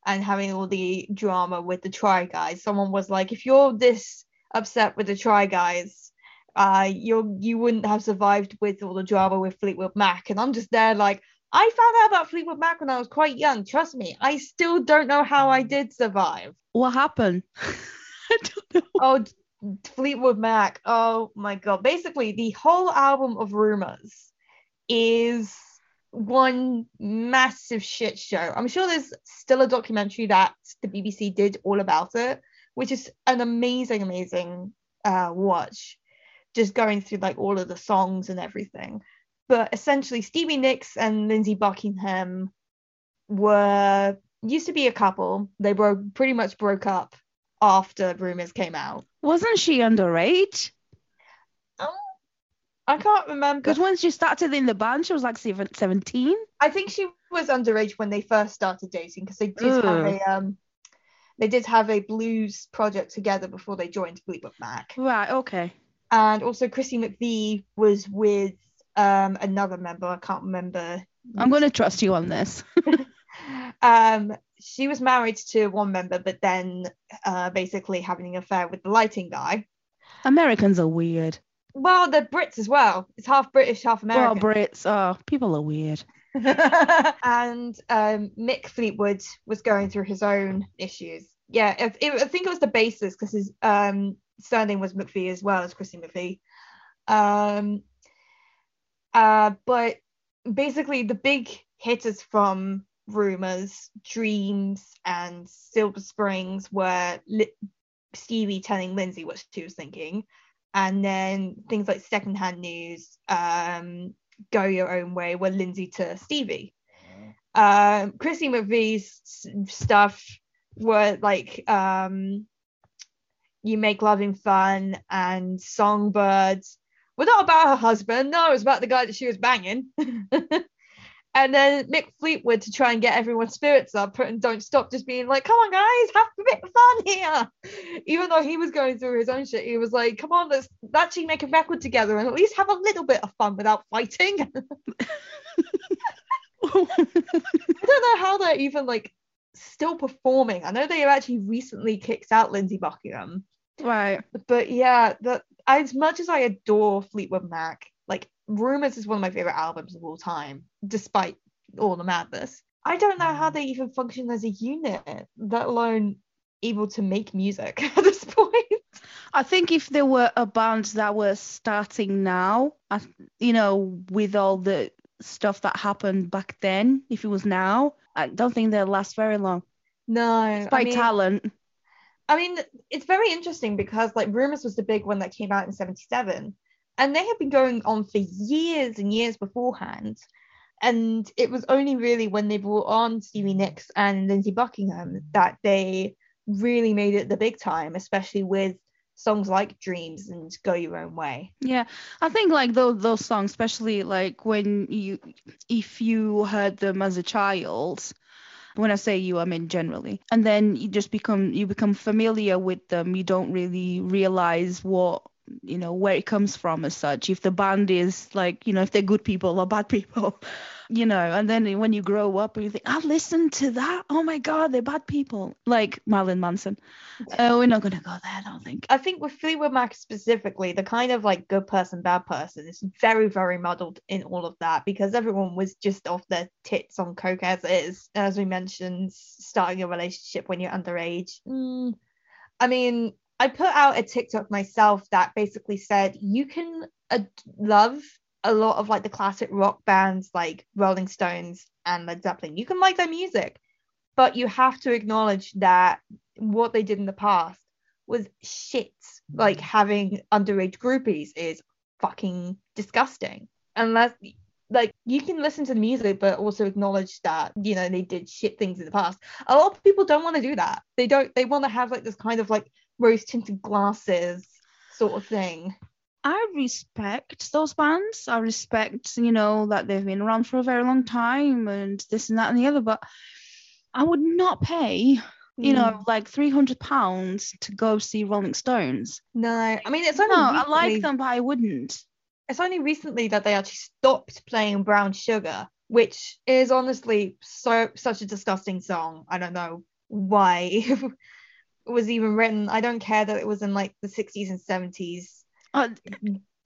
and having all the drama with the Try Guys. Someone was like, if you're this upset with the Try Guys, uh, you you wouldn't have survived with all the drama with Fleetwood Mac. And I'm just there like, I found out about Fleetwood Mac when I was quite young. Trust me, I still don't know how I did survive. What happened? I don't know. Oh, Fleetwood Mac. Oh my god. Basically, the whole album of Rumors is one massive shit show. I'm sure there's still a documentary that the BBC did all about it, which is an amazing, amazing uh, watch. Just going through like all of the songs and everything. But essentially, Stevie Nicks and Lindsey Buckingham were used to be a couple. They were pretty much broke up after Rumors came out. Wasn't she underage? Um, I can't remember. Because when she started in the band, she was like 17. I think she was underage when they first started dating because they did have a um they did have a blues project together before they joined Fleetwood Mac. Right, okay. And also Chrissy McVie was with um another member, I can't remember. I'm going to trust you on this. Um she was married to one member but then uh basically having an affair with the lighting guy. Americans are weird. Well, they're Brits as well. It's half British, half American. Well, Brits, oh, people are weird. and um, Mick Fleetwood was going through his own issues. Yeah, it, it- I think it was the basis because his um, surname was McVie as well as Chrissy McVie. Um, uh, but basically, the big hitters from Rumors, Dreams, and Silver Springs were Li- Stevie telling Lindsey what she was thinking. And then things like Secondhand News, um, Go Your Own Way were Lindsey to Stevie. Um, Chrissy McVie's stuff were like um, You Make Loving Fun and Songbirds. Were not about her husband. No, it was about the guy that she was banging. and then Mick Fleetwood to try and get everyone's spirits up and don't stop just being like, come on, guys, have a bit of fun here. Even though he was going through his own shit, he was like, come on, let's actually make a record together and at least have a little bit of fun without fighting. I don't know how they're even like still performing. I know they have actually recently kicked out Lindsey Buckingham, right. but yeah, that as much as I adore Fleetwood Mac, like Rumors is one of my favorite albums of all time, despite all the madness. I don't know how mm. they even function as a unit, let alone able to make music at this point. I think if there were a band that were starting now, you know, with all the stuff that happened back then, if it was now, I don't think they'll last very long. No, By I mean, talent. I mean, it's very interesting because like Rumors was the big one that came out in 77 and they had been going on for years and years beforehand. And it was only really when they brought on Stevie Nicks and Lindsey Buckingham that they really made it the big time, especially with songs like Dreams and Go Your Own Way. Yeah, I think like those those songs, especially like when you if you heard them as a child. When I say you, I mean generally, and then you just become you become familiar with them. You don't really realize what you know where it comes from as such. If the band is like you know if they're good people or bad people, you know. And then when you grow up and you think, I listened to that. Oh my God, they're bad people. Like Marilyn Manson. Uh, we're not gonna go there. I don't think. I think with Fleetwood Mac specifically, the kind of like good person, bad person is very, very muddled in all of that because everyone was just off their tits on coke as it is. As we mentioned, starting a relationship when you're underage. Mm, I mean, I put out a TikTok myself that basically said you can uh, love a lot of like the classic rock bands like Rolling Stones and Led Zeppelin. You can like their music, but you have to acknowledge that what they did in the past was shit. Like having underage groupies is fucking disgusting. Unless like you can listen to the music but also acknowledge that you know they did shit things in the past. A lot of people don't want to do that. They don't they want to have like this kind of like rose tinted glasses sort of thing. I respect those bands. I respect, you know, that they've been around for a very long time and this and that and the other, but I would not pay you know, Mm. like three hundred pounds to go see Rolling Stones. No, I mean it's only. No, only I like them, but I wouldn't. It's only recently that they actually stopped playing Brown Sugar, which is honestly so such a disgusting song. I don't know why was even written. I don't care that it was in like the 60s and 70s. Uh,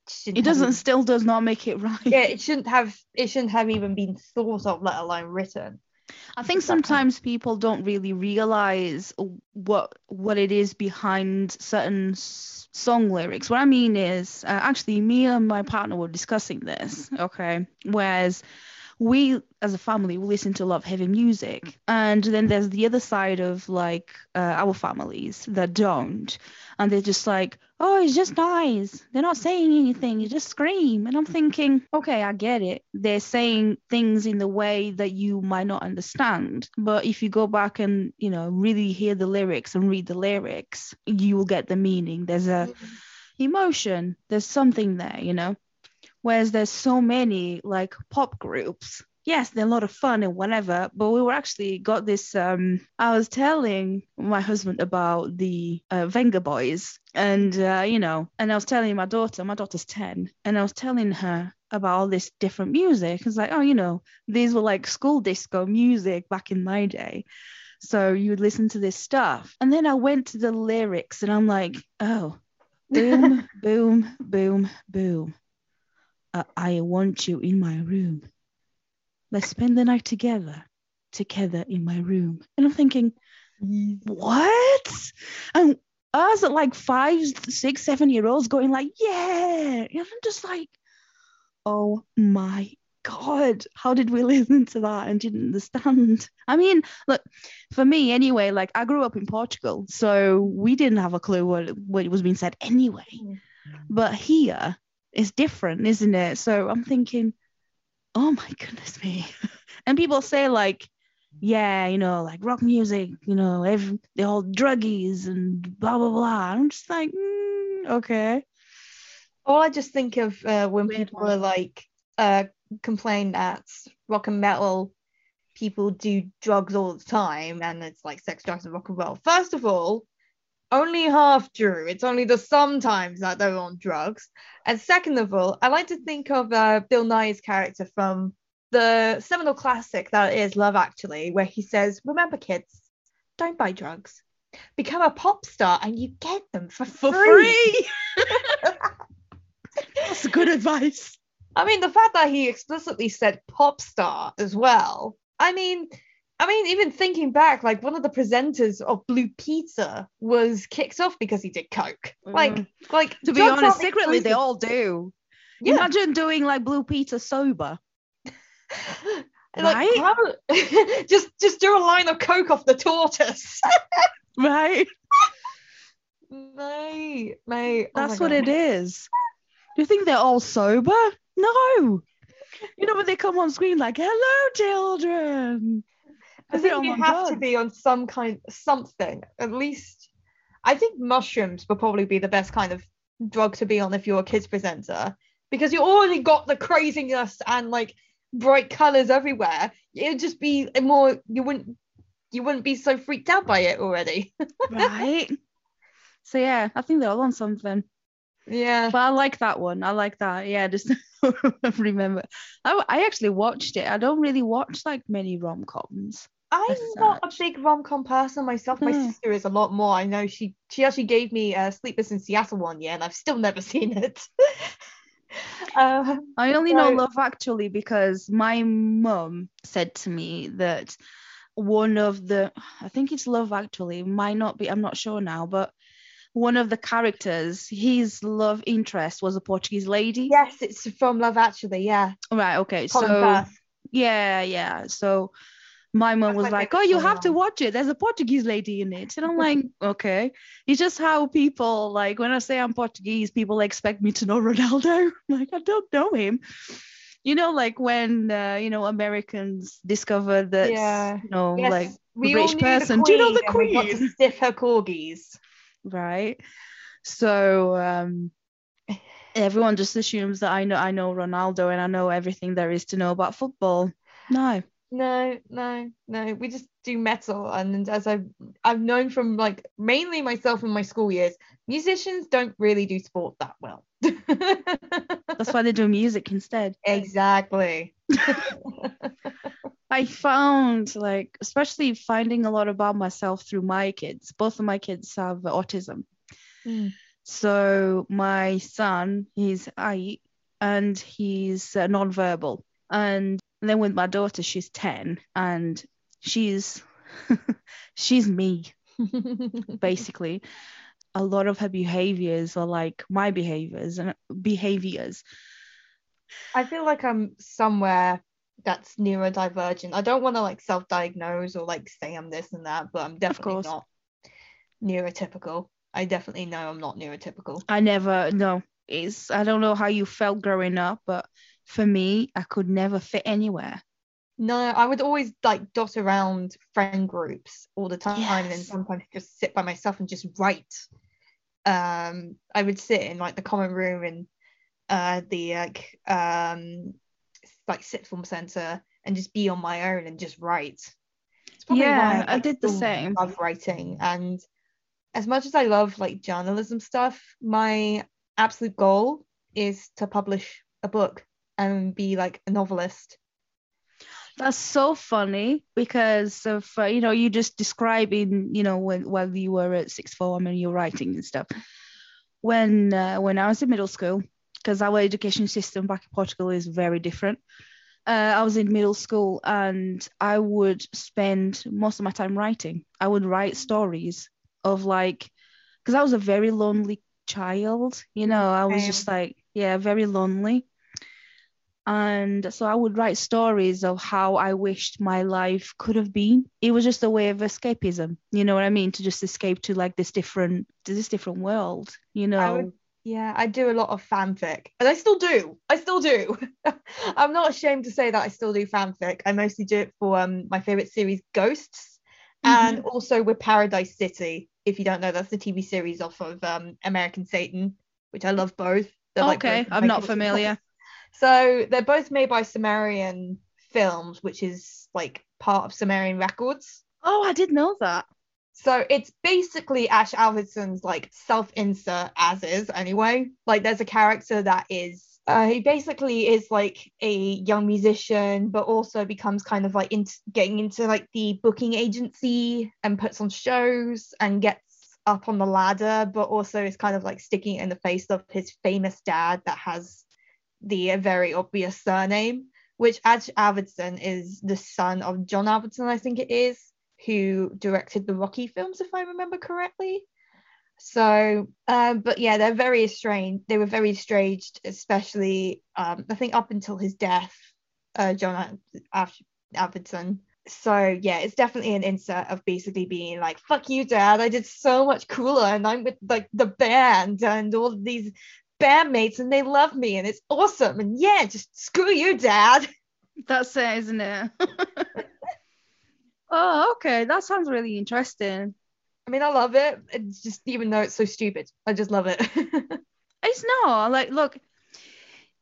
Shouldn't it doesn't still does not make it right. yeah, it shouldn't have it shouldn't have even been thought of, let alone written. I think sometimes people don't really realize what what it is behind certain s- song lyrics. What I mean is, uh, actually, me and my partner were discussing this. Okay, whereas we as a family we listen to a lot of heavy music, and then there's the other side of like uh, our families that don't, and they're just like, oh, it's just nice. They're not saying anything. You just scream, and I'm thinking, okay, I get it. They're saying things in the way that you might not understand, but if you go back and you know really hear the lyrics and read the lyrics, you will get the meaning. There's a emotion. There's something there, you know. Whereas there's so many like pop groups. Yes, they're a lot of fun and whatever, but we were actually got this. Um, I was telling my husband about the uh, Vengaboys, and uh, you know, and I was telling my daughter. My daughter's ten, and I was telling her about all this different music. It's like, oh, you know, these were like school disco music back in my day. So you would listen to this stuff, and then I went to the lyrics, and I'm like, oh, boom, boom, boom, boom. Uh, I want you in my room. Let's spend the night together, together in my room. And I'm thinking, what? And us at like five, six, seven year olds going like, yeah. And I'm just like, oh my God, how did we listen to that and didn't understand? I mean, look, for me anyway, like I grew up in Portugal, so we didn't have a clue what, what was being said anyway. Mm. But here it's different, isn't it? So I'm thinking, oh my goodness me. and people say like, yeah, you know, like rock music, you know, every, they're all druggies and blah blah blah. I'm just like, mm, okay. All I just think of uh, when Weird people one. are like uh, complain that rock and metal people do drugs all the time and it's like sex, drugs, and rock and roll. First of all, only half true. It's only the sometimes that they're on drugs. And second of all, I like to think of uh, Bill Nighy's character from the seminal classic that is Love Actually, where he says, "Remember, kids, don't buy drugs. Become a pop star, and you get them for For free." free. That's good advice. I mean, the fact that he explicitly said pop star as well. I mean, I mean, even thinking back, like one of the presenters of Blue Peter was kicked off because he did coke. Like, Mm. like To be honest, secretly they all do. Yeah. Imagine doing like Blue Peter sober. Like, Right? how- just just do a line of coke off the tortoise. Right? mate, mate. oh That's my what God. it is. Do you think they're all sober? No. You know when they come on screen like, hello children. I think you have to be on some kind something at least. I think mushrooms would probably be the best kind of drug to be on if you're a kids presenter because you already got the craziness and like bright colors everywhere. It'd just be more you wouldn't you wouldn't be so freaked out by it already. Right? so yeah, I think they're all on something. yeah. But I like that one. I like that. Yeah, just remember. I, I actually watched it. I don't really watch like many rom coms. I'm not a big rom com person myself. My Hmm. sister is a lot more. I know she she actually gave me uh, Sleepless in Seattle one year, and I've still never seen it. uh, I only know Love Actually because my mum said to me that one of the, I think it's Love Actually, might not be, I'm not sure now, but one of the characters, his love interest was a Portuguese lady. yes, it's from Love Actually. Yeah, Right. Okay. Colin so Firth. yeah, yeah. So my mom was like, "Oh, you have to watch it. There's a Portuguese lady in it." And I'm like, "Okay." It's just how people like when I say I'm Portuguese, people expect me to know Ronaldo. I'm like, I don't know him. You know, like when uh, you know Americans discover that Yeah. you know, Yes, like we British person. Do you know the and we got to Queen? stiff her corgis. right? So um everyone just assumes that I know I know Ronaldo and I know everything there is to know about football. No. No, no, no. We just do metal, and as I've I've known from like mainly myself in my school years, musicians don't really do sport that well. That's why they do music instead. exactly. I found like especially finding a lot about myself through my kids. Both of my kids have autism. Mm. So my son, he's eight and he's uh, non-verbal. And then with my daughter, she's 10 and she's she's me basically. A lot of her behaviors are like my behaviors and behaviors. I feel like I'm somewhere that's neurodivergent. I don't want to like self-diagnose or like say I'm this and that, but I'm definitely not neurotypical. I definitely know I'm not neurotypical. I never no. It's I don't know how you felt growing up, but for me, I could never fit anywhere. No, I would always like dot around friend groups all the time and then Yes. sometimes just sit by myself and just write. Um, I would sit in like the common room in uh the like um like sixth form center and just be on my own and just write. It's probably why Yeah, I like, did the same. Love writing and as much as I love like journalism stuff, my absolute goal is to publish a book and be like a novelist. That's so funny because of uh, you know you just describing you know when while you were at sixth form and you're writing and stuff. When uh, when I was in middle school, because our education system back in Portugal is very different. Uh, I was in middle school and I would spend most of my time writing. I would write stories of like, because I was a very lonely child, you know, I was just like, yeah, very lonely. And so I would write stories of how I wished my life could have been. It was just a way of escapism, you know what I mean? To just escape to like this different, to this different world, you know. Would- Yeah, I do a lot of fanfic, and I still do. I still do. I'm not ashamed to say that I still do fanfic. I mostly do it for um my favorite series, Ghosts, and also with Paradise City. If you don't know, that's the TV series off of um American Satan, which I love both. They're okay, of I'm not familiar. So they're both made by Sumerian Films, which is like part of Sumerian Records. Oh, I did know that. So it's basically Ash Avildsen's like self-insert as is anyway. Like there's a character that is uh, he basically is like a young musician, but also becomes kind of like into getting into like the booking agency and puts on shows and gets up on the ladder, but also is kind of like sticking it in the face of his famous dad that has the uh, very obvious surname, which Ash Avildsen is the son of John Avildsen, I think it is who directed the Rocky films, if I remember correctly. So, um, but yeah, they're very estranged. They were very estranged, especially um, I think up until his death, uh, John Al- Avildsen. So yeah, it's definitely an insert of basically being like, "Fuck you, Dad! I did so much cooler, and I'm with like the band and all these bandmates, and they love me, and it's awesome. And yeah, just screw you, Dad." That's it, isn't it? oh, okay. That sounds really interesting. I mean, I love it. It's just even though it's so stupid, I just love it. It's not like, look,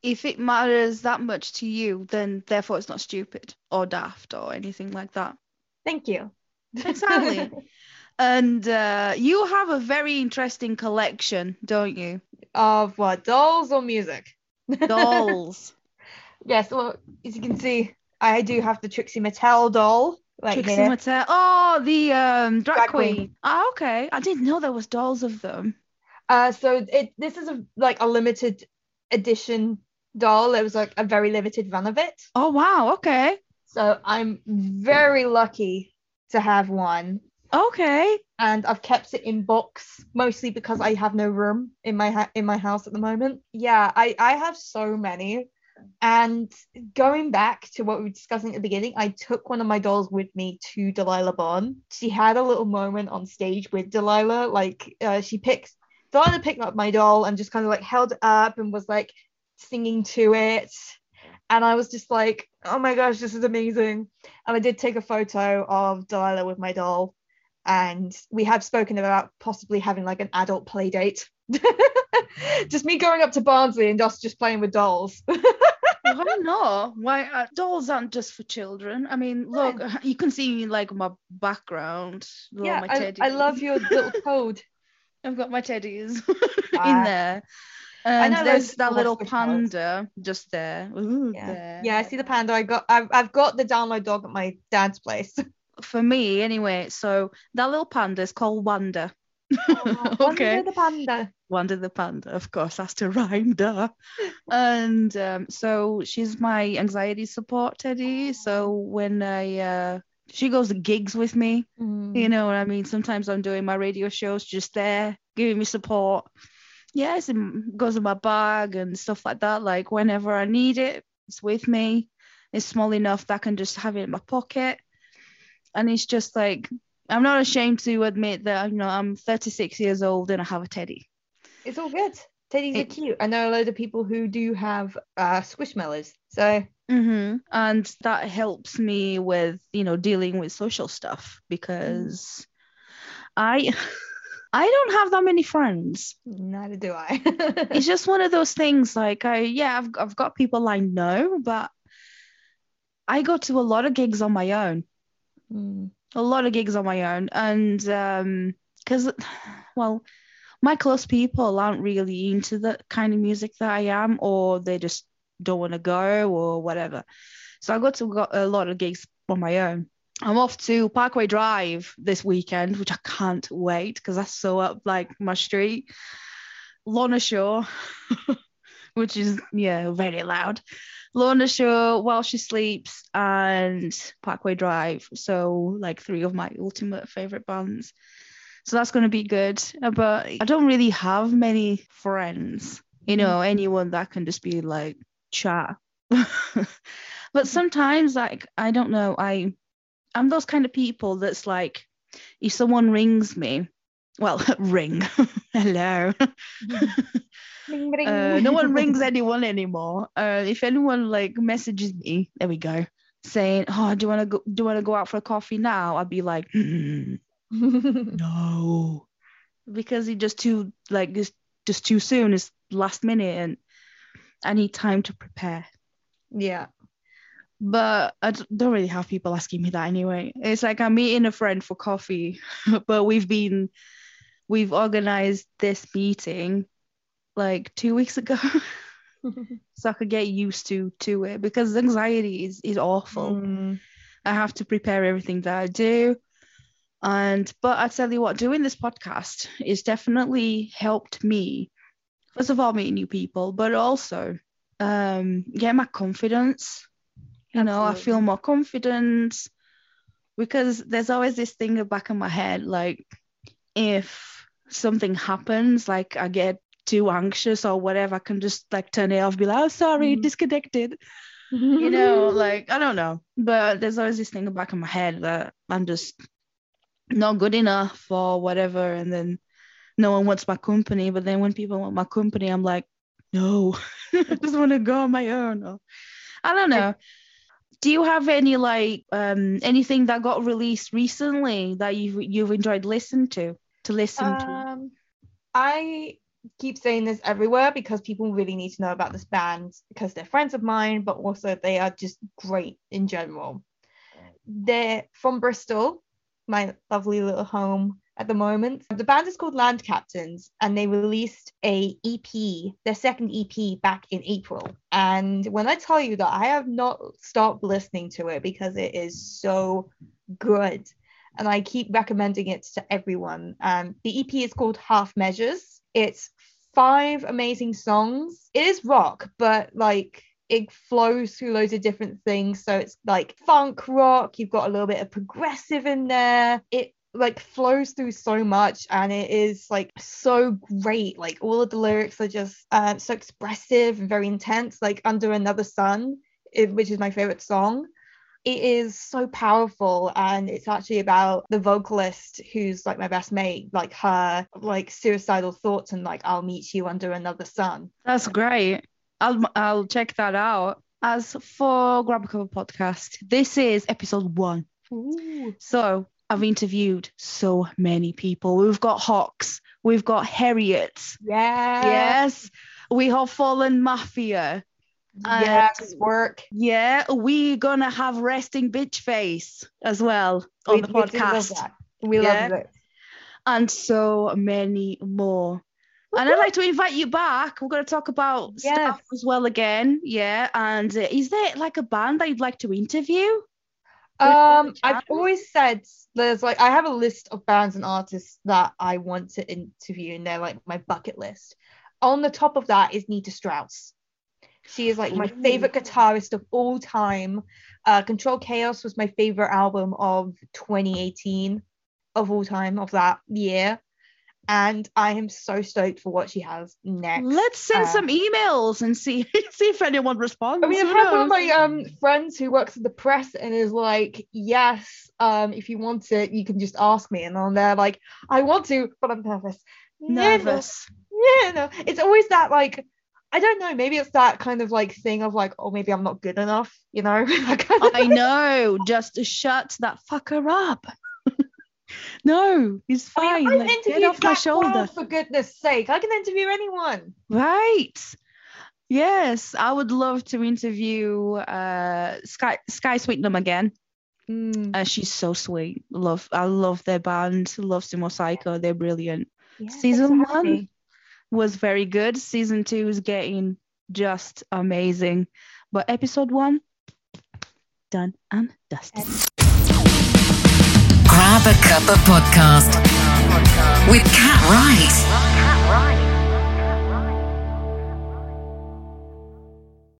if it matters that much to you, then therefore it's not stupid or daft or anything like that. Thank you. Exactly. And uh, you have a very interesting collection, don't you? Of what dolls or music? Dolls. yes. Well, as you can see, I do have the Trixie Mattel doll right Trixie here. Mattel. Oh, the um, drag, Drag queen. queen. Oh, okay. I didn't know there was dolls of them. Uh, so it this is a like a limited edition doll. It was like a very limited run of it. Oh, wow. Okay. So I'm very lucky to have one. Okay. and I've kept it in box mostly because I have no room in my ha- in my house at the moment. Yeah, I I have so many. And going back to what we were discussing at the beginning, I took one of my dolls with me to Delilah Bon. She had a little moment on stage with Delilah, like uh, she picked Delilah picked up my doll and just kind of like held it up and was like singing to it. And I was just like, oh my gosh, this is amazing. And I did take a photo of Delilah with my doll and we have spoken about possibly having like an adult play date. just me going up to Barnsley and us just playing with dolls. I not? Why uh, dolls aren't just for children? I mean, look, you can see like my background. yeah, I, I love your little code. I've got my teddies Ah. in there. And know there's that little panda just there. Ooh, Yeah. there. Yeah, I see the panda. I got I've, I've got the download dog at my dad's place. For me, anyway. So that little panda is called Wanda. Wonder okay. the panda. Wanda the panda, of course, has to rhyme, duh. and um, so she's my anxiety support teddy. So when I, uh, she goes to gigs with me, Mm. you know what I mean? Sometimes I'm doing my radio shows just there, giving me support. Yes, it goes in my bag and stuff like that. Like whenever I need it, it's with me. It's small enough that I can just have it in my pocket. And it's just like, I'm not ashamed to admit that, you know, I'm 36 years old and I have a teddy. It's all good. Teddies are cute. I know a load of people who do have uh, squishmallows. So hmm And that helps me with, you know, dealing with social stuff because I I don't have that many friends. neither do I. It's just one of those things like I yeah, I've I've got people I know, but I go to a lot of gigs on my own. Mm. A lot of gigs on my own and um cuz well, my close people aren't really into the kind of music that I am or they just don't want to go or whatever. So I got to go a lot of gigs on my own. I'm off to Parkway Drive this weekend, which I can't wait because that's so up like my street. Lorna Shore, which is yeah very loud. Lorna Shore, While She Sleeps, and Parkway Drive. So like three of my ultimate favorite bands. So that's going to be good. Uh, But I don't really have many friends. You know, anyone that can just be like chat. but sometimes like I don't know, I I'm those kind of people that's like if someone rings me, well, ring. Hello. Ring, ring. Uh, no one rings anyone anymore. Uh, if anyone like messages me, there we go, saying, "Oh, do you want to go? Do you want to go out for a coffee now?" I'd be like, "Mm, "No," because it's just too like it's just too soon. It's last minute, and I need time to prepare. yeah. But I don't really have people asking me that anyway. It's like I'm meeting a friend for coffee, but we've been we've organized this meeting like two weeks ago. so I could get used to to it because anxiety is, is awful. Mm. I have to prepare everything that I do. And but I tell you what, doing this podcast is definitely helped me. First of all, meet new people, but also um get my confidence. You know, I feel more confident because there's always this thing in the back of my head, like if something happens, like I get too anxious or whatever, I can just like turn it off, be like, oh sorry, Mhm. disconnected you know, like I don't know, but there's always this thing in the back of my head that I'm just not good enough or whatever, and then no one wants my company. But then when people want my company, I'm like, no, I just want to go on my own. Or, I don't know. Do you have any like um anything that got released recently that you've you've enjoyed listening to to listen to? Um, I keep saying this everywhere because people really need to know about this band because they're friends of mine, but also they are just great in general. They're from Bristol, my lovely little home at the moment. The band is called Land Captains and they released a EP, their second EP back in April. And when I tell you that I have not stopped listening to it because it is so good and I keep recommending it to everyone. Um, the EP is called Half Measures. It's five amazing songs. It is rock, but like it flows through loads of different things. So it's like funk rock. You've got a little bit of progressive in there. It like flows through so much and it is like so great like all of the lyrics are just um, so expressive and very intense like under another sun it, which is my favorite song it is so powerful and it's actually about the vocalist who's like my best mate like her like suicidal thoughts and like i'll meet you under another sun That's great. I'll I'll check that out. As for Grab a Cover podcast, this is episode one. Ooh. So I've interviewed so many people. We've got Hawks, we've got Harriet, yeah yes, we have Fallen Mafia, And- yes, work. Yeah, we gonna have resting bitch face as well on We- the we love podcast. We Yeah. love it. and so many more. And I'd like to invite you back. We're gonna talk about Yes. stuff as well again. Yeah, and uh, is there like a band that you'd like to interview? Um, I've always said there's like I have a list of bands and artists that I want to interview, and they're like my bucket list. On the top of that is Nita Strauss. She is like my favorite guitarist of all time. Uh, Controlled Chaos was my favorite album of 2018 of all time of that year, and I am so stoked for what she has next. Let's send Uh, some emails and see see if anyone responds. I mean, I've had one of my um friends who works at the press and is like, yes, um, if you want it, you can just ask me. And I'm there like, I want to, but I'm nervous. Nervous. Yeah, no. It's always that like, I don't know, maybe it's that kind of like thing of like, oh, maybe I'm not good enough, you know? That kind of- I know. Just shut that fucker up. no, he's I fine. I've like, get off my shoulder. Wild, for goodness sake. I can interview anyone. Right. Yes, I would love to interview uh Skye Skye Sweetnam again. Mm, Uh, she's so sweet. Love I love their band. Love Sumo Cyco. They're brilliant. yeah, season one Was very good. Season two is getting just amazing. But episode one, done and dusted. Grab a Cuppa podcast with Cat Wright.